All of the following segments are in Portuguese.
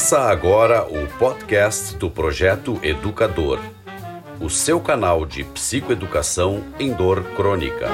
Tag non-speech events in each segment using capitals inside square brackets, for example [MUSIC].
Começa agora o podcast do Projeto Educador, o seu canal de psicoeducação em dor crônica.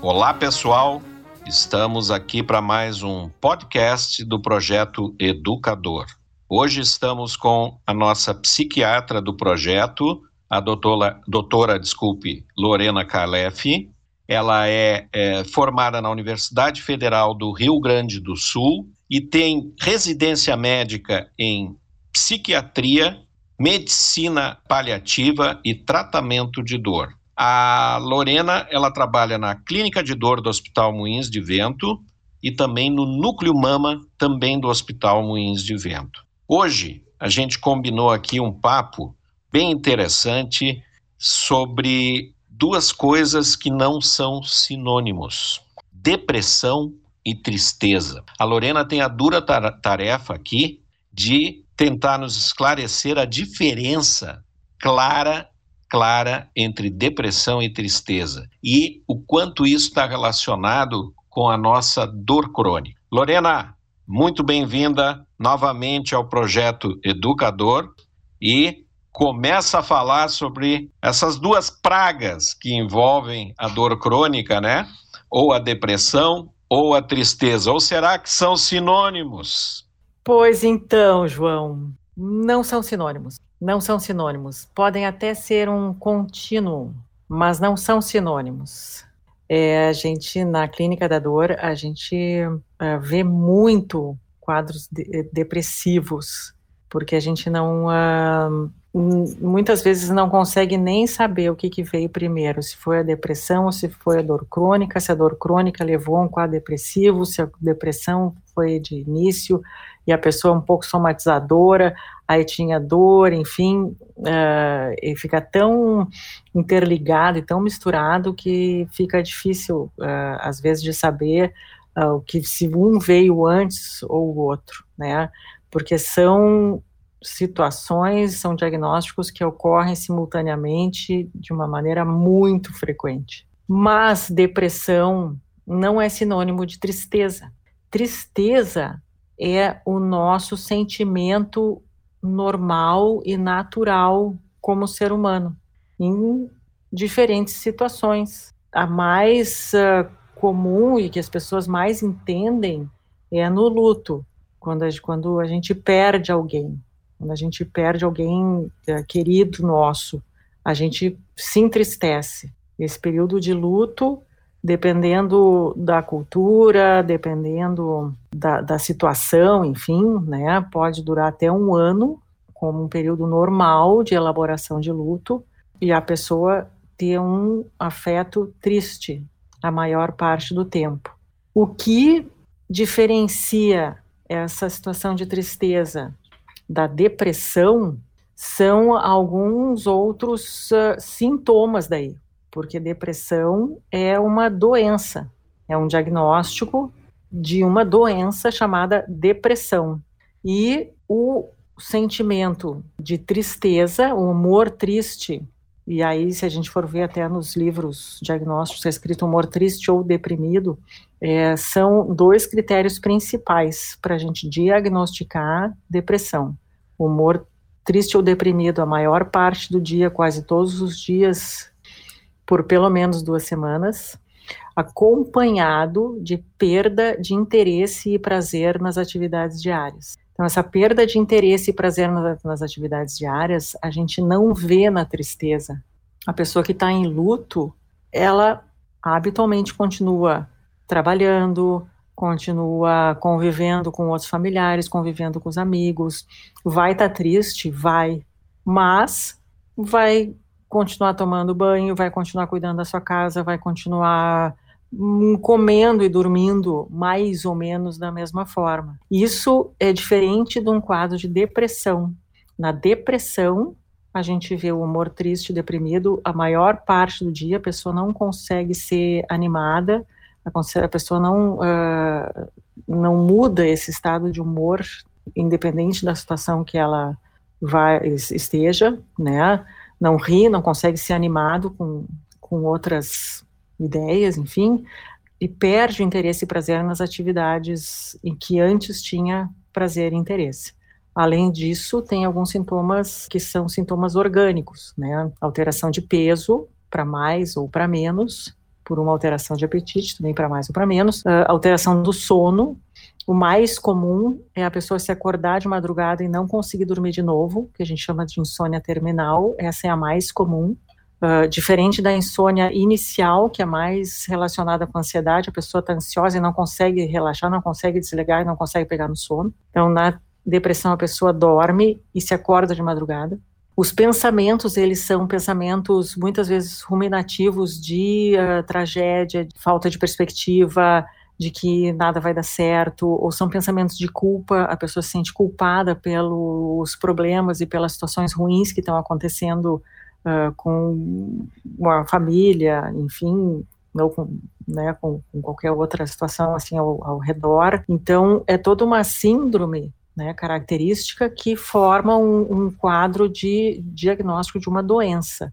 Olá, pessoal. Estamos aqui para mais um podcast do Projeto Educador. Hoje estamos com a nossa psiquiatra do projeto, a doutora, doutora desculpe, Lorena Calef. Ela é, é formada na Universidade Federal do Rio Grande do Sul e tem residência médica em psiquiatria, medicina paliativa e tratamento de dor. A Lorena, ela trabalha na clínica de dor do Hospital Moinhos de Vento e também no núcleo mama também do Hospital Moinhos de Vento. Hoje a gente combinou aqui um papo bem interessante sobre duas coisas que não são sinônimos: depressão e tristeza. A Lorena tem a dura tarefa aqui de tentar nos esclarecer a diferença clara clara entre depressão e tristeza e o quanto isso está relacionado com a nossa dor crônica. Lorena, muito bem-vinda novamente ao projeto Educador e começa a falar sobre essas duas pragas que envolvem a dor crônica, né? Ou a depressão ou a tristeza. Ou será que são sinônimos? Pois então, João, não são sinônimos. Não são sinônimos. Podem até ser um contínuo, mas não são sinônimos. É, a gente, na clínica da dor, a gente uh, vê muito quadros de, depressivos, porque a gente não. Uh, muitas vezes não consegue nem saber o que, que veio primeiro, se foi a depressão se foi a dor crônica, se a dor crônica levou a um quadro depressivo, se a depressão foi de início e a pessoa um pouco somatizadora, aí tinha dor, enfim, uh, e fica tão interligado e tão misturado que fica difícil, uh, às vezes, de saber uh, o que se um veio antes ou o outro, né? Porque são situações, são diagnósticos que ocorrem simultaneamente de uma maneira muito frequente. Mas depressão não é sinônimo de tristeza. Tristeza é o nosso sentimento normal e natural como ser humano, em diferentes situações. A mais uh, comum e que as pessoas mais entendem é no luto, quando a, quando a gente perde alguém. Quando a gente perde alguém uh, querido nosso, a gente se entristece. Esse período de luto dependendo da cultura, dependendo da, da, situação, enfim, né, pode durar até um ano, como um período normal de elaboração de luto, e a pessoa ter um afeto triste a maior parte do tempo. O que diferencia essa situação de tristeza da depressão são alguns outros uh, sintomas daí porque depressão é uma doença, é um diagnóstico de uma doença chamada depressão. E o sentimento de tristeza, o humor triste, e aí, se a gente for ver até nos livros diagnósticos, é escrito humor triste ou deprimido, é, são dois critérios principais para a gente diagnosticar depressão. Humor triste ou deprimido a maior parte do dia, quase todos os dias, por pelo menos duas semanas, acompanhado de perda de interesse e prazer nas atividades diárias. Então, essa perda de interesse e prazer nas, atividades diárias, a gente não vê na tristeza. A pessoa que está em luto, ela habitualmente continua trabalhando, continua convivendo com outros familiares, convivendo com os amigos, vai estar tá triste, vai, mas vai continuar tomando banho, vai continuar cuidando da sua casa, vai continuar hum, comendo e dormindo mais ou menos da mesma forma. Isso é diferente de um quadro de depressão. Na depressão, a gente vê o humor triste, deprimido, a maior parte do dia a pessoa não consegue ser animada, a pessoa não, uh, não muda esse estado de humor, independente da situação que ela vai, esteja, né? não ri, não consegue ser animado com, com outras ideias, enfim, e perde o interesse e prazer nas atividades em que antes tinha prazer e interesse. Além disso, tem alguns sintomas que são sintomas orgânicos, né? Alteração de peso para mais ou para menos, por uma alteração de apetite, também para mais ou para menos, uh, alteração do sono. O mais comum é a pessoa se acordar de madrugada e não conseguir dormir de novo, que a gente chama de insônia terminal. Essa é a mais comum. Uh, diferente da insônia inicial, que é mais relacionada com ansiedade, a pessoa está ansiosa e não consegue relaxar, não consegue desligar e não consegue pegar no sono. Então, na depressão, a pessoa dorme e se acorda de madrugada. Os pensamentos, eles são pensamentos muitas vezes ruminativos de uh, tragédia, de falta de perspectiva, de que nada vai dar certo, ou são pensamentos de culpa, a pessoa se sente culpada pelos problemas e pelas situações ruins que estão acontecendo uh, com a família, enfim, ou com, né, com, com, qualquer outra situação assim ao, ao redor. Então, é toda uma síndrome né, característica que forma um, um, quadro de diagnóstico de uma doença.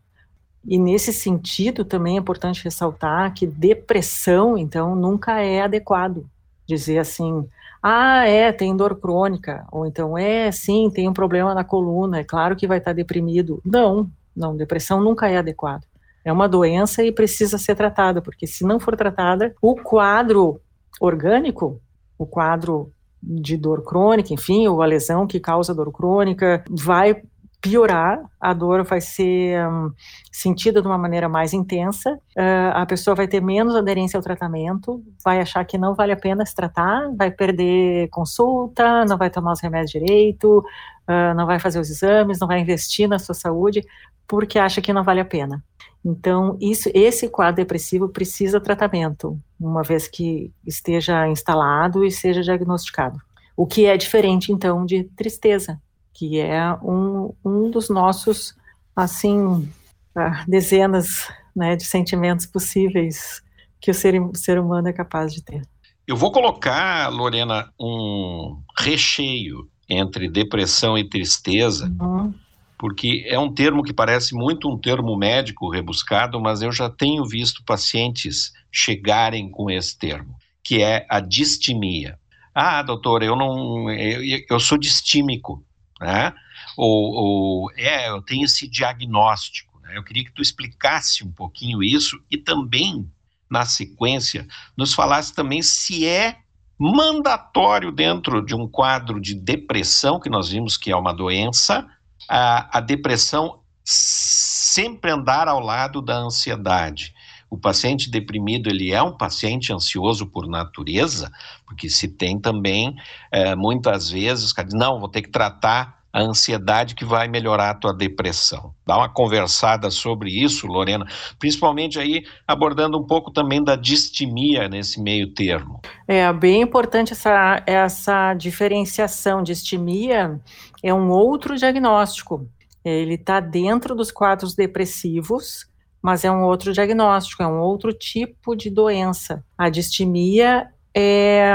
E nesse sentido também é importante ressaltar que depressão, então, nunca é adequado dizer assim, ah, é, tem dor crônica, ou então é, sim, tem um problema na coluna, é claro que vai estar deprimido. Não, não, depressão nunca é adequado. É uma doença e precisa ser tratada, porque se não for tratada, o quadro orgânico, o quadro de dor crônica, enfim, ou a lesão que causa dor crônica, vai piorar, a dor vai ser um, sentida de uma maneira mais intensa, uh, a pessoa vai ter menos aderência ao tratamento, vai achar que não vale a pena se tratar, vai perder consulta, não vai tomar os remédios direito, uh, não vai fazer os exames, não vai investir na sua saúde, porque acha que não vale a pena. Então, isso, esse quadro depressivo precisa tratamento, uma vez que esteja instalado e seja diagnosticado. O que é diferente, então, de tristeza, que é um, um dos nossos, assim, ah, dezenas né, de sentimentos possíveis que o ser, ser humano é capaz de ter. Eu vou colocar, Lorena, um recheio entre depressão e tristeza, uhum porque é um termo que parece muito um termo médico rebuscado, mas eu já tenho visto pacientes chegarem com esse termo, que é a distimia. Ah, doutor, eu não, eu, eu sou distímico, né? Ou, ou, é, eu tenho esse diagnóstico. Né? Eu queria que tu explicasse um pouquinho isso e também, na sequência, nos falasse também se é mandatório dentro de um quadro de depressão, que nós vimos que é uma doença, a, a depressão sempre andar ao lado da ansiedade. O paciente deprimido ele é um paciente ansioso por natureza, porque se tem também é, muitas vezes, não, vou ter que tratar a ansiedade que vai melhorar a tua depressão. Dá uma conversada sobre isso, Lorena, principalmente aí abordando um pouco também da distimia nesse meio termo. É bem importante essa, essa diferenciação. Distimia é um outro diagnóstico. Ele está dentro dos quadros depressivos, mas é um outro diagnóstico, é um outro tipo de doença. A distimia é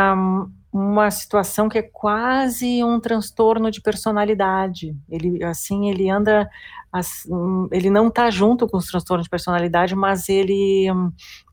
uma situação que é quase um transtorno de personalidade. Ele assim, ele anda assim, ele não está junto com os transtornos de personalidade, mas ele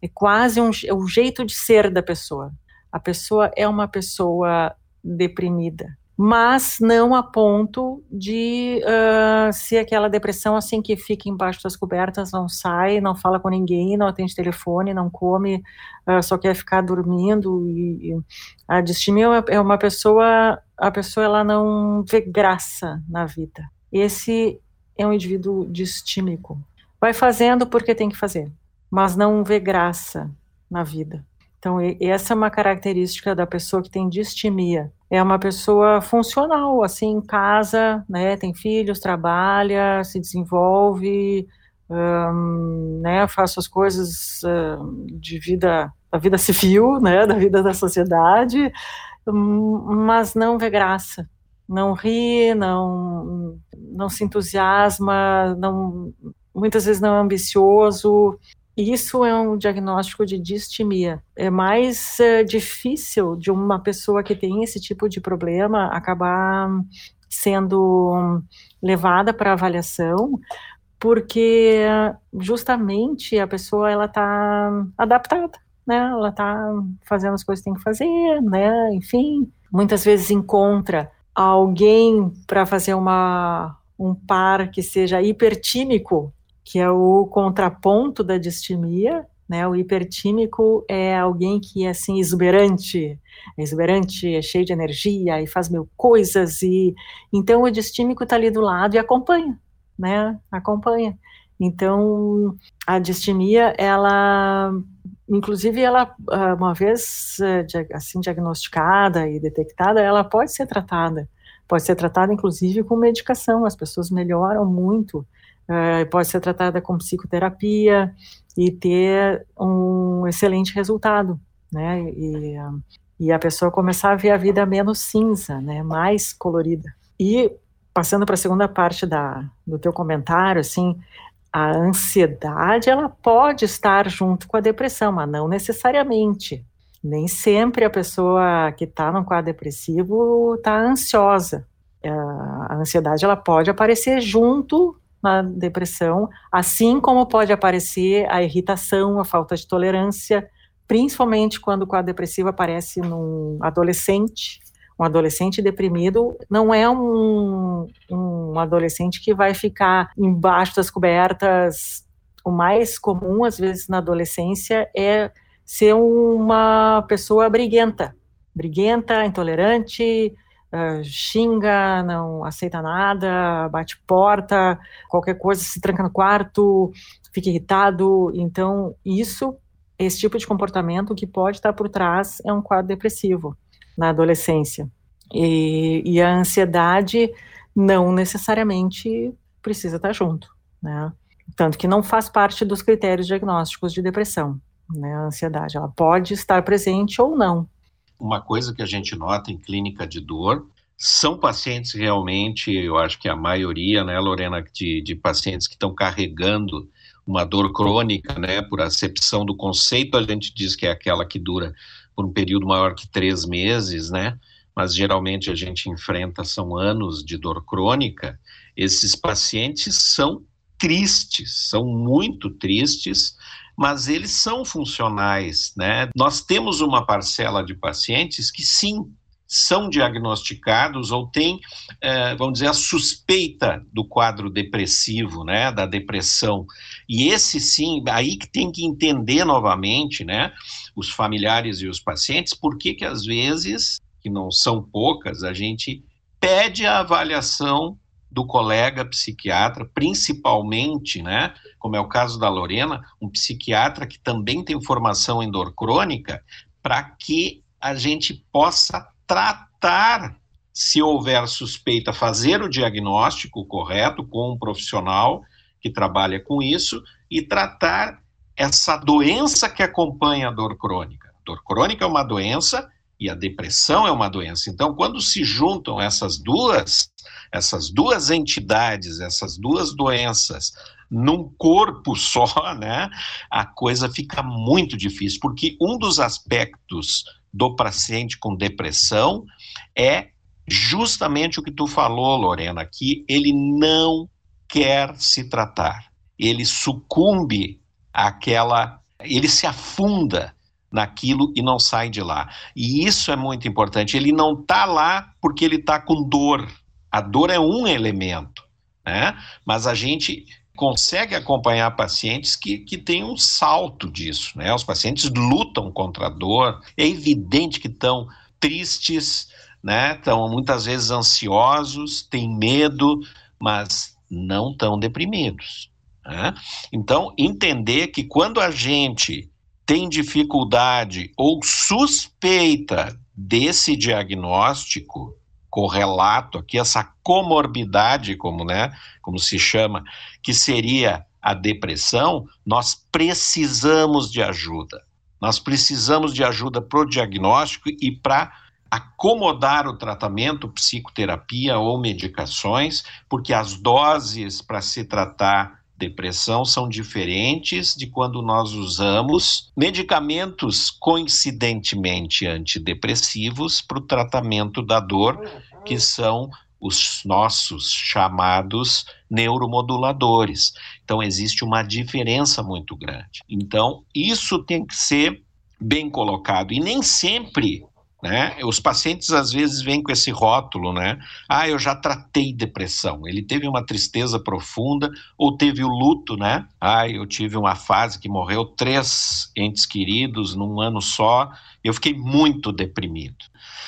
é quase um, é o jeito de ser da pessoa. A pessoa é uma pessoa deprimida mas não a ponto de uh, ser aquela depressão assim que fica embaixo das cobertas, não sai, não fala com ninguém, não atende telefone, não come, uh, só quer ficar dormindo. E, e a distimia é, é uma pessoa, a pessoa ela não vê graça na vida. Esse é um indivíduo distímico. Vai fazendo porque tem que fazer, mas não vê graça na vida. Então, essa é uma característica da pessoa que tem distimia. É uma pessoa funcional, assim, em casa, né, tem filhos, trabalha, se desenvolve, um, né, faz as coisas um, de vida, da vida civil, [LAUGHS] né, da vida da sociedade, um, mas não vê graça, não ri, não, não se entusiasma, não, muitas vezes não é ambicioso, isso é um diagnóstico de distimia. É mais é, difícil de uma pessoa que tem esse tipo de problema acabar sendo levada para avaliação, porque justamente a pessoa ela está adaptada, né? Ela está fazendo as coisas que tem que fazer, né? Enfim, muitas vezes encontra alguém para fazer uma um par que seja hipertímico, que é o contraponto da distimia, né? O hipertímico é alguém que é assim exuberante, é exuberante, é cheio de energia e faz mil coisas e então o distímico está ali do lado e acompanha, né? Acompanha. Então a distimia, ela, inclusive, ela uma vez eh, assim diagnosticada e detectada, ela pode ser tratada, pode ser tratada inclusive com medicação. As pessoas melhoram muito. Uh, pode ser tratada com psicoterapia, e ter um excelente resultado, né? E, e a pessoa começar a ver a vida menos cinza, né? Mais colorida. E passando para a segunda parte da, do teu comentário, assim, a ansiedade ela pode estar junto com a depressão, mas não necessariamente. Nem sempre a pessoa que está num quadro depressivo está ansiosa. A ansiedade ela pode aparecer junto na depressão, assim como pode aparecer a irritação, a falta de tolerância, principalmente quando o quadro depressivo aparece num adolescente. Um adolescente deprimido não é um, um adolescente que vai ficar embaixo das cobertas. O mais comum, às vezes, na adolescência é ser uma pessoa briguenta, briguenta, intolerante, uh, xinga, não aceita nada, bate porta, qualquer coisa, se tranca no quarto, fica irritado. Então, isso, esse tipo de comportamento que pode estar por trás é um quadro depressivo na adolescência. E, e a ansiedade não necessariamente precisa estar junto, né? Tanto que não faz parte dos critérios diagnósticos de depressão, né? A ansiedade, ela pode estar presente ou não, uma coisa que a gente nota em clínica de dor são pacientes realmente, eu acho que a maioria, né, Lorena, de, de pacientes que estão carregando uma dor crônica, né, por acepção do conceito, a gente diz que é aquela que dura por um período maior que três meses, né, mas geralmente a gente enfrenta são anos de dor crônica, esses pacientes são tristes, são muito tristes, mas eles são funcionais, né? Nós temos uma parcela de pacientes que sim são diagnosticados ou têm, eh, vamos dizer, a suspeita do quadro depressivo, né, da depressão. E esse sim, aí que tem que entender novamente, né, os familiares e os pacientes, por que que às vezes, que não são poucas, a gente pede a avaliação do colega psiquiatra, principalmente, né, como é o caso da Lorena, um psiquiatra que também tem formação em dor crônica, para que a gente possa tratar, se houver suspeita, fazer o diagnóstico correto com um profissional que trabalha com isso e tratar essa doença que acompanha a dor crônica. A dor crônica é uma doença e a depressão é uma doença. Então, quando se juntam essas duas, essas duas entidades, essas duas doenças num corpo [LAUGHS] só, né, a coisa fica muito difícil, porque um dos aspectos do paciente com depressão é justamente o que tu falou, Lorena, que ele não quer se tratar. Ele sucumbe àquela, ele se afunda naquilo e não sai de lá. E isso é muito importante. Ele não está lá porque ele está com dor. A dor é um elemento, né? Mas a gente consegue acompanhar pacientes que, que têm um salto disso, né? Os pacientes lutam contra a dor, é evidente que estão tristes, né? Estão muitas vezes ansiosos, têm medo, mas não estão deprimidos. Né? Então, entender que quando a gente tem dificuldade ou suspeita desse diagnóstico, correlato aqui, essa comorbidade, como, né, como se chama, que seria a depressão, nós precisamos de ajuda. Nós precisamos de ajuda para o diagnóstico e para acomodar o tratamento, psicoterapia ou medicações, porque as doses para se tratar depressão são diferentes de quando nós usamos medicamentos coincidentemente antidepressivos para o tratamento da dor, que são os nossos chamados neuromoduladores. Então, existe uma diferença muito grande. Então, isso tem que ser bem colocado. E nem sempre né? Os pacientes às vezes vêm com esse rótulo, né? Ah, eu já tratei depressão. Ele teve uma tristeza profunda ou teve o luto, né? Ah, eu tive uma fase que morreu três entes queridos num ano só. Eu fiquei muito deprimido.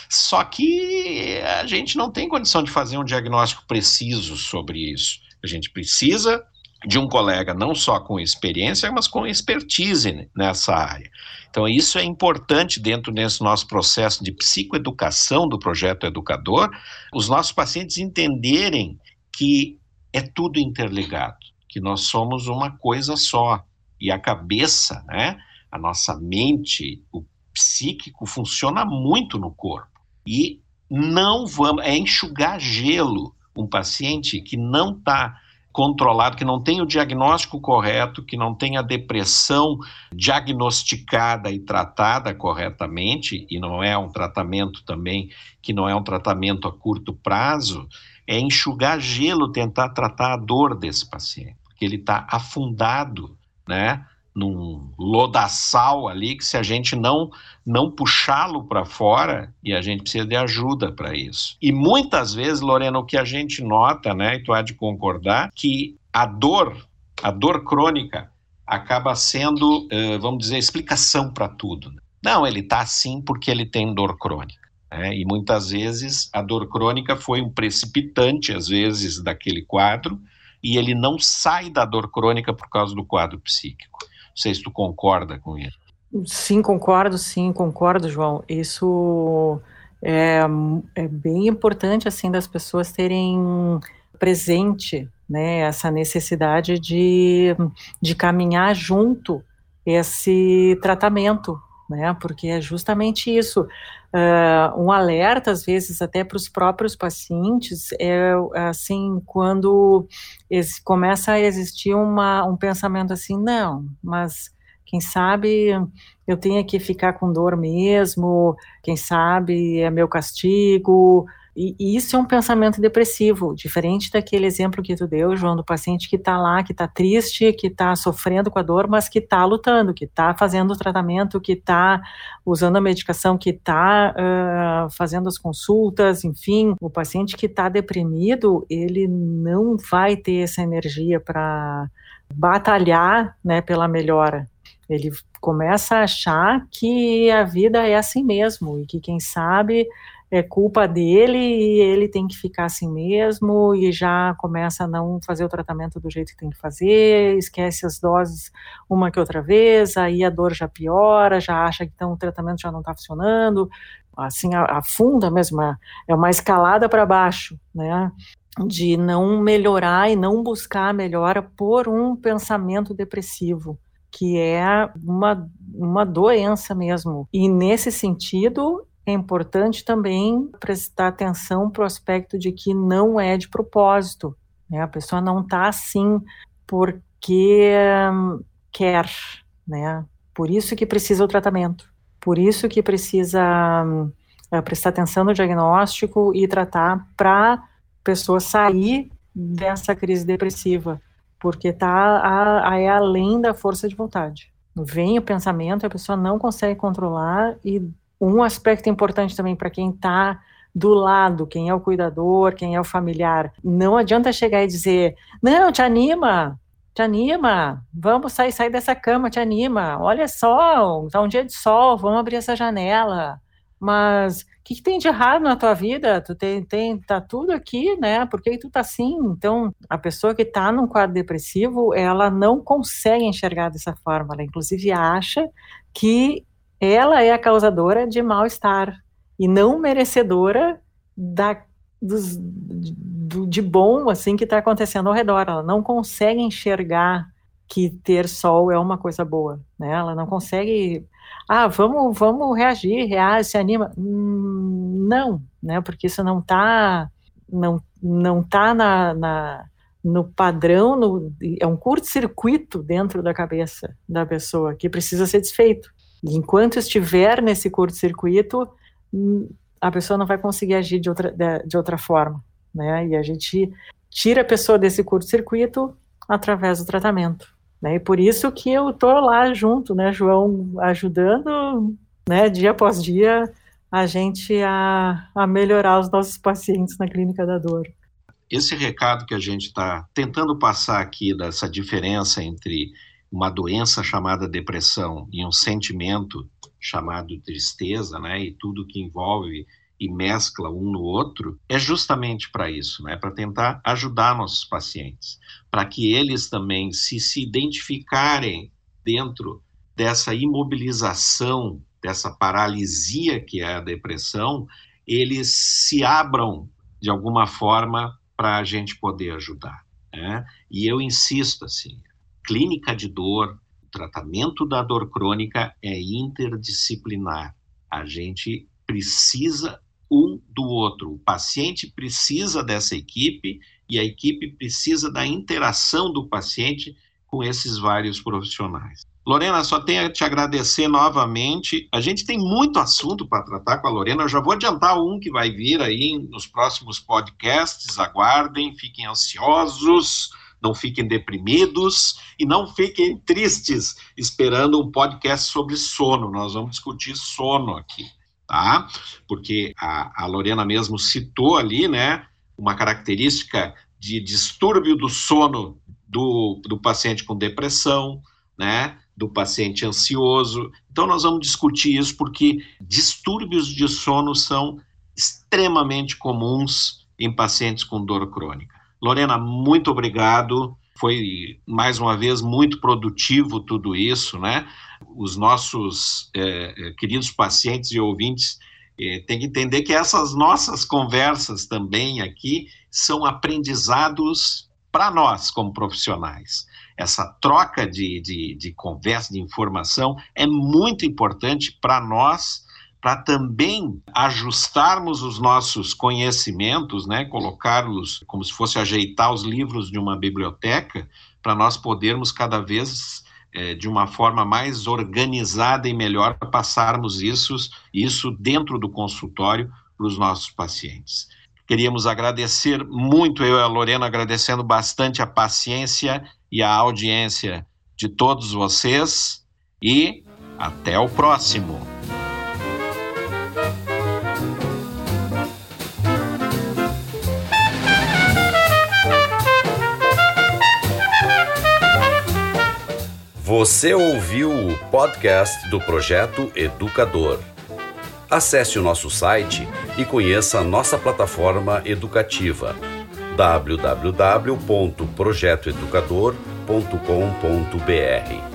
Só que a gente não tem condição de fazer um diagnóstico preciso sobre isso. A gente precisa de um colega não só com experiência, mas com expertise nessa área. Então, isso é importante dentro desse nosso processo de psicoeducação do projeto Educador, os nossos pacientes entenderem que é tudo interligado, que nós somos uma coisa só. E a cabeça, né, a nossa mente, o psíquico funciona muito no corpo. E não vamos, é enxugar gelo um paciente que não está controlado, que não tem o diagnóstico correto, que não tem a depressão diagnosticada e tratada corretamente, e não é um tratamento também que não é um tratamento a curto prazo, é enxugar gelo, tentar tratar a dor desse paciente, porque ele está afundado, né? Num lodaçal ali que se a gente não não puxá-lo para fora e a gente precisa de ajuda para isso. E muitas vezes, Lorena, o que a gente nota, né, e tu há de concordar, que a dor, a dor crônica acaba sendo, vamos dizer, explicação para tudo. Não, ele está assim porque ele tem dor crônica. Né? E muitas vezes a dor crônica foi um precipitante, às vezes, daquele quadro, e ele não sai da dor crônica por causa do quadro psíquico. Não sei se tu concorda com isso. Sim, concordo, sim, concordo, João. Isso é, é bem importante, assim, das pessoas terem presente, né, essa necessidade de, de caminhar junto esse tratamento, né, porque é justamente isso, uh, um alerta, às vezes, até para os próprios pacientes, é, assim, quando começa a existir uma, um pensamento assim, não, mas quem sabe eu tenho que ficar com dor mesmo, quem sabe é meu castigo, e, e, isso é um pensamento depressivo, diferente daquele exemplo que tu deu, João, do paciente que está lá, que está triste, que está sofrendo com a dor, mas que está lutando, que está fazendo o tratamento, que está usando a medicação, que está uh, fazendo as consultas, enfim. O paciente que está deprimido, ele não vai ter essa energia para batalhar né, pela melhora. Ele começa a achar que a vida é assim mesmo e que, quem sabe, é culpa dele e ele tem que ficar assim mesmo e já começa a não fazer o tratamento do jeito que tem que fazer, esquece as doses uma que outra vez, aí a dor já piora, já acha que então, o tratamento já não está funcionando, assim afunda mesmo, é, uma escalada para baixo, né? De não melhorar e não buscar a melhora por um pensamento depressivo que é uma, uma doença mesmo. E nesse sentido, é importante também prestar atenção para o aspecto de que não é de propósito. Né? A pessoa não está assim porque quer, né? Por isso que precisa o tratamento. Por isso que precisa é, prestar atenção no diagnóstico e tratar para a pessoa sair dessa crise depressiva, porque está é além da força de vontade. Vem o pensamento, a pessoa não consegue controlar e um aspecto importante também para quem está do lado, quem é o cuidador, quem é o familiar. Não adianta chegar e dizer, não, te anima, te anima, vamos sair, sair dessa cama, te anima, olha só, está um dia de sol, vamos abrir essa janela. Mas o que, que, tem de errado na tua vida? Tu tem, tem, tá tudo aqui, né? Por que tu tá assim? Então, a pessoa que está num quadro depressivo, ela não consegue enxergar dessa forma. Ela, inclusive, acha que ela é a causadora de mal-estar e não merecedora da, dos, do, de bom assim que está acontecendo ao redor. Ela não consegue enxergar que ter sol é uma coisa boa, né? Ela não consegue, ah, vamos, vamos reagir, reage, se anima. Hum, não, né? Porque isso não está não, não tá na, na no padrão, no, é um curto-circuito dentro da cabeça da pessoa que precisa ser desfeito. E enquanto estiver nesse curto-circuito, hum, a pessoa não vai conseguir agir de outra, de, outra forma. né? E a gente tira a pessoa desse curto-circuito através do tratamento. Né? E por isso que eu estou lá junto, né, João, ajudando, né, dia após dia, a gente a, a melhorar os nossos pacientes na clínica da dor. Esse recado que a gente está tentando passar aqui dessa diferença entre uma doença chamada depressão e um sentimento chamado tristeza, né, e tudo que envolve e mescla um no outro, é justamente para isso, né? para tentar ajudar nossos pacientes, para que eles também se, se identificarem dentro dessa imobilização, dessa paralisia que é a depressão, eles se abram de alguma forma para a gente poder ajudar. Né? E eu insisto assim, clínica de dor, tratamento da dor crônica é interdisciplinar. A gente precisa um do outro. O paciente precisa dessa equipe e a equipe precisa da interação do paciente com esses vários profissionais. Lorena, só tenho a te agradecer novamente. A gente tem muito assunto para tratar com a Lorena. Eu já vou adiantar um que vai vir aí nos próximos podcasts. Aguardem, fiquem ansiosos, não fiquem deprimidos e não fiquem tristes esperando um podcast sobre sono. Nós vamos discutir sono aqui tá? Porque a, a Lorena mesmo citou ali, né, uma característica de distúrbio do sono do, do paciente com depressão, né, do paciente ansioso. Então, nós vamos discutir isso porque distúrbios de sono são extremamente comuns em pacientes com dor crônica. Lorena, muito obrigado. Foi, mais uma vez, muito produtivo tudo isso, né? os nossos é, é, queridos pacientes e ouvintes é, têm que entender que essas nossas conversas também aqui são aprendizados para nós como profissionais. Essa troca de, de, de conversa, de informação, é muito importante para nós, para também ajustarmos os nossos conhecimentos, né, colocá-los como se fosse ajeitar os livros de uma biblioteca, para nós podermos cada vez é, de uma forma mais organizada e melhor passarmos isso, isso dentro do consultório para os nossos pacientes. Queríamos agradecer muito, eu e a Lorena agradecendo bastante a paciência e a audiência de todos vocês e até o próximo. Você ouviu o podcast do Projeto Educador. Acesse o nosso site e conheça a nossa plataforma educativa www.projetoeducador.com.br.